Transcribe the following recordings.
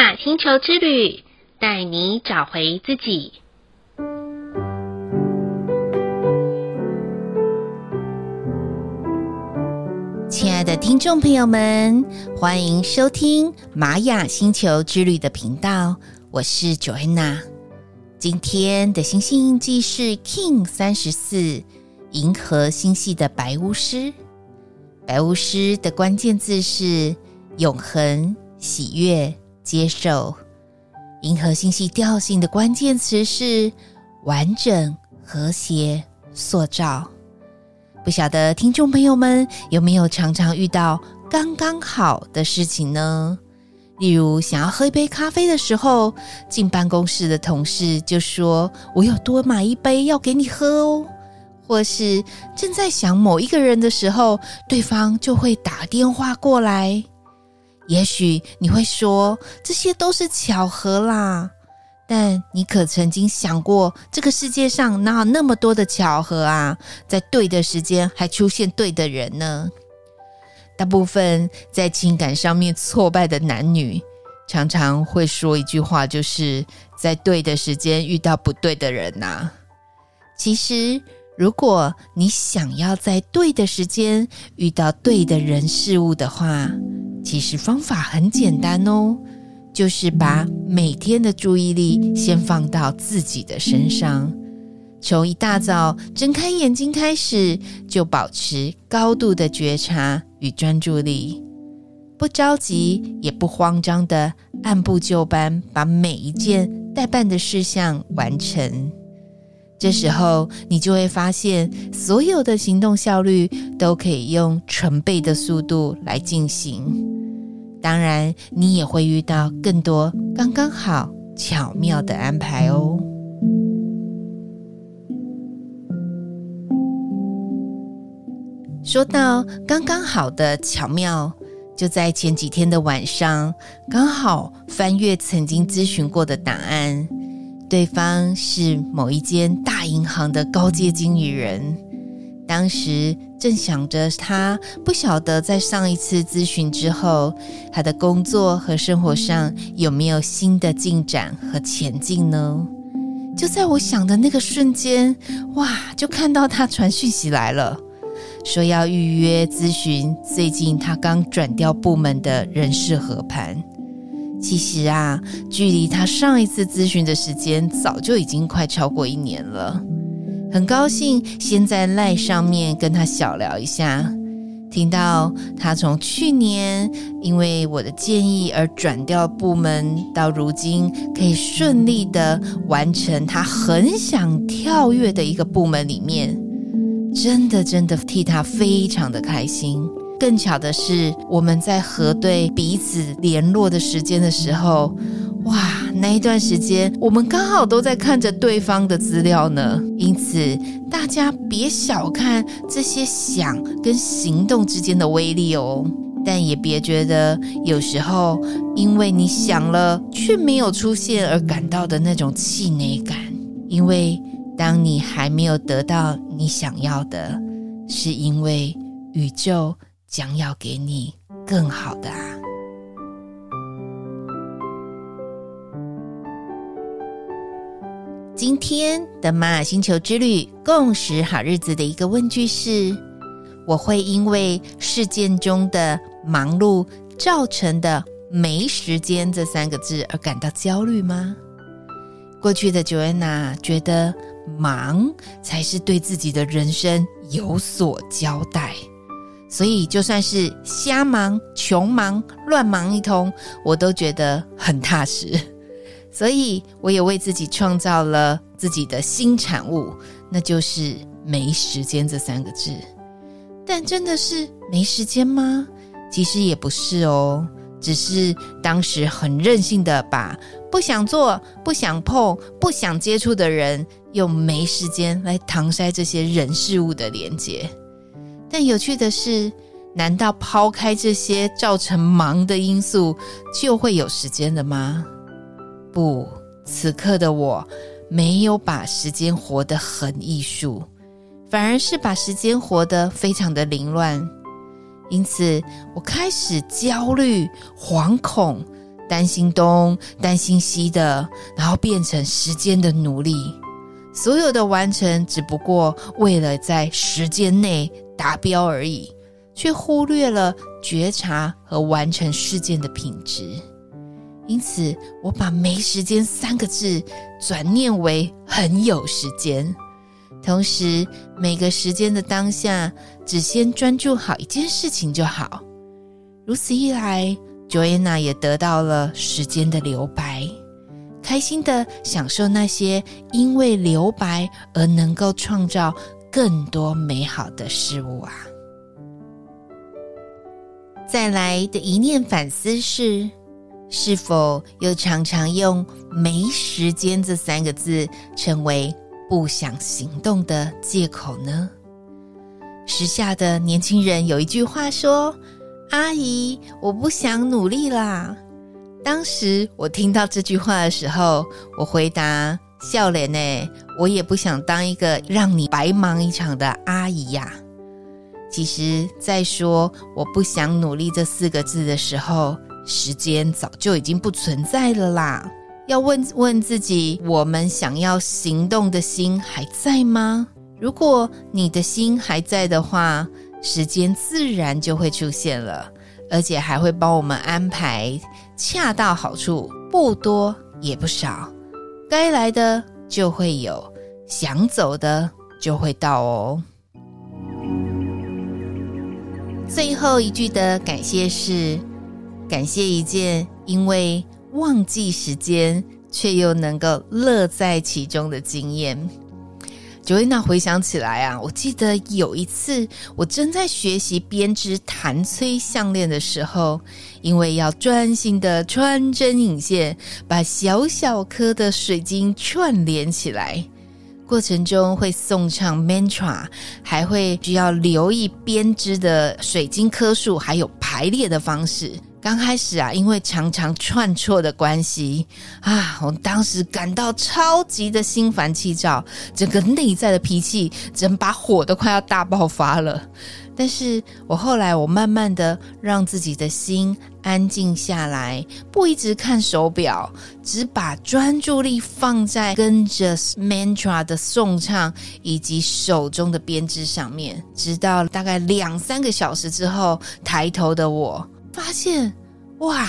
雅星球之旅，带你找回自己。亲爱的听众朋友们，欢迎收听玛雅星球之旅的频道，我是 Joanna。今天的星星印记是 King 三十四，银河星系的白巫师。白巫师的关键字是永恒、喜悦、接受。银河星系调性的关键词是完整、和谐、塑造。不晓得听众朋友们有没有常常遇到刚刚好的事情呢？例如，想要喝一杯咖啡的时候，进办公室的同事就说：“我有多买一杯要给你喝哦。”或是正在想某一个人的时候，对方就会打电话过来。也许你会说，这些都是巧合啦，但你可曾经想过，这个世界上哪有那么多的巧合啊？在对的时间还出现对的人呢？大部分在情感上面挫败的男女，常常会说一句话，就是在对的时间遇到不对的人呐。其实。如果你想要在对的时间遇到对的人事物的话，其实方法很简单哦，就是把每天的注意力先放到自己的身上，从一大早睁开眼睛开始，就保持高度的觉察与专注力，不着急也不慌张的按部就班把每一件待办的事项完成。这时候，你就会发现，所有的行动效率都可以用成倍的速度来进行。当然，你也会遇到更多刚刚好、巧妙的安排哦。说到刚刚好的巧妙，就在前几天的晚上，刚好翻阅曾经咨询过的档案。对方是某一间大银行的高阶经理人，当时正想着他不晓得在上一次咨询之后，他的工作和生活上有没有新的进展和前进呢？就在我想的那个瞬间，哇，就看到他传讯息来了，说要预约咨询最近他刚转调部门的人事合盘。其实啊，距离他上一次咨询的时间早就已经快超过一年了。很高兴先在赖上面跟他小聊一下，听到他从去年因为我的建议而转调部门，到如今可以顺利的完成他很想跳跃的一个部门里面，真的真的替他非常的开心。更巧的是，我们在核对彼此联络的时间的时候，哇，那一段时间我们刚好都在看着对方的资料呢。因此，大家别小看这些想跟行动之间的威力哦，但也别觉得有时候因为你想了却没有出现而感到的那种气馁感，因为当你还没有得到你想要的，是因为宇宙。将要给你更好的啊！今天的玛雅星球之旅共识好日子的一个问句是：我会因为事件中的忙碌造成的没时间这三个字而感到焦虑吗？过去的 Joanna 觉得忙才是对自己的人生有所交代。所以，就算是瞎忙、穷忙、乱忙一通，我都觉得很踏实。所以，我也为自己创造了自己的新产物，那就是“没时间”这三个字。但真的是没时间吗？其实也不是哦，只是当时很任性的把不想做、不想碰、不想接触的人，用“没时间”来搪塞这些人事物的连接。但有趣的是，难道抛开这些造成忙的因素，就会有时间了吗？不，此刻的我没有把时间活得很艺术，反而是把时间活得非常的凌乱。因此，我开始焦虑、惶恐，担心东担心西的，然后变成时间的奴隶。所有的完成只不过为了在时间内达标而已，却忽略了觉察和完成事件的品质。因此，我把“没时间”三个字转念为“很有时间”。同时，每个时间的当下，只先专注好一件事情就好。如此一来，Joanna 也得到了时间的留白，开心的享受那些因为留白而能够创造更多美好的事物啊！再来的一念反思是。是否又常常用“没时间”这三个字成为不想行动的借口呢？时下的年轻人有一句话说：“阿姨，我不想努力啦。”当时我听到这句话的时候，我回答：“笑脸呢，我也不想当一个让你白忙一场的阿姨呀。”其实，在说“我不想努力”这四个字的时候，时间早就已经不存在了啦！要问问自己，我们想要行动的心还在吗？如果你的心还在的话，时间自然就会出现了，而且还会帮我们安排恰到好处，不多也不少，该来的就会有，想走的就会到哦。最后一句的感谢是。感谢一件因为忘记时间却又能够乐在其中的经验。Joanna 回想起来啊，我记得有一次我正在学习编织弹崔项链的时候，因为要专心的穿针引线，把小小颗的水晶串联起来，过程中会诵唱 mantra，还会需要留意编织的水晶颗数还有排列的方式。刚开始啊，因为常常串错的关系啊，我当时感到超级的心烦气躁，整个内在的脾气，整把火都快要大爆发了。但是我后来，我慢慢的让自己的心安静下来，不一直看手表，只把专注力放在跟着 mantra 的颂唱以及手中的编织上面。直到大概两三个小时之后，抬头的我。发现，哇，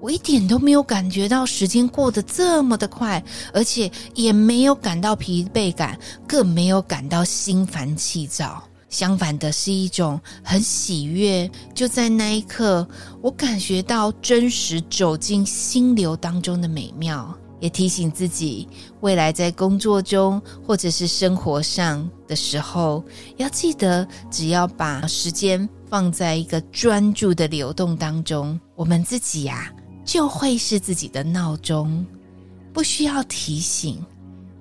我一点都没有感觉到时间过得这么的快，而且也没有感到疲惫感，更没有感到心烦气躁。相反的是一种很喜悦。就在那一刻，我感觉到真实走进心流当中的美妙，也提醒自己，未来在工作中或者是生活上的时候，要记得，只要把时间。放在一个专注的流动当中，我们自己呀、就会是自己的闹钟，不需要提醒，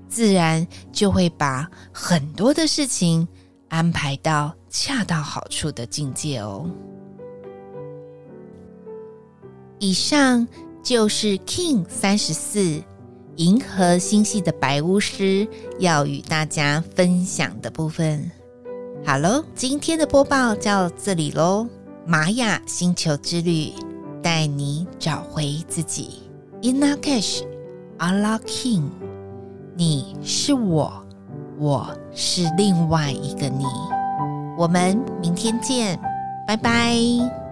自然就会把很多的事情安排到恰到好处的境界哦。以上就是 King 三十四银河星系的白巫师要与大家分享的部分。好喽，今天的播报到这里喽。玛雅星球之旅，带你找回自己。Inna Cash, Allah King，你是我，我是另外一个你。我们明天见，拜拜。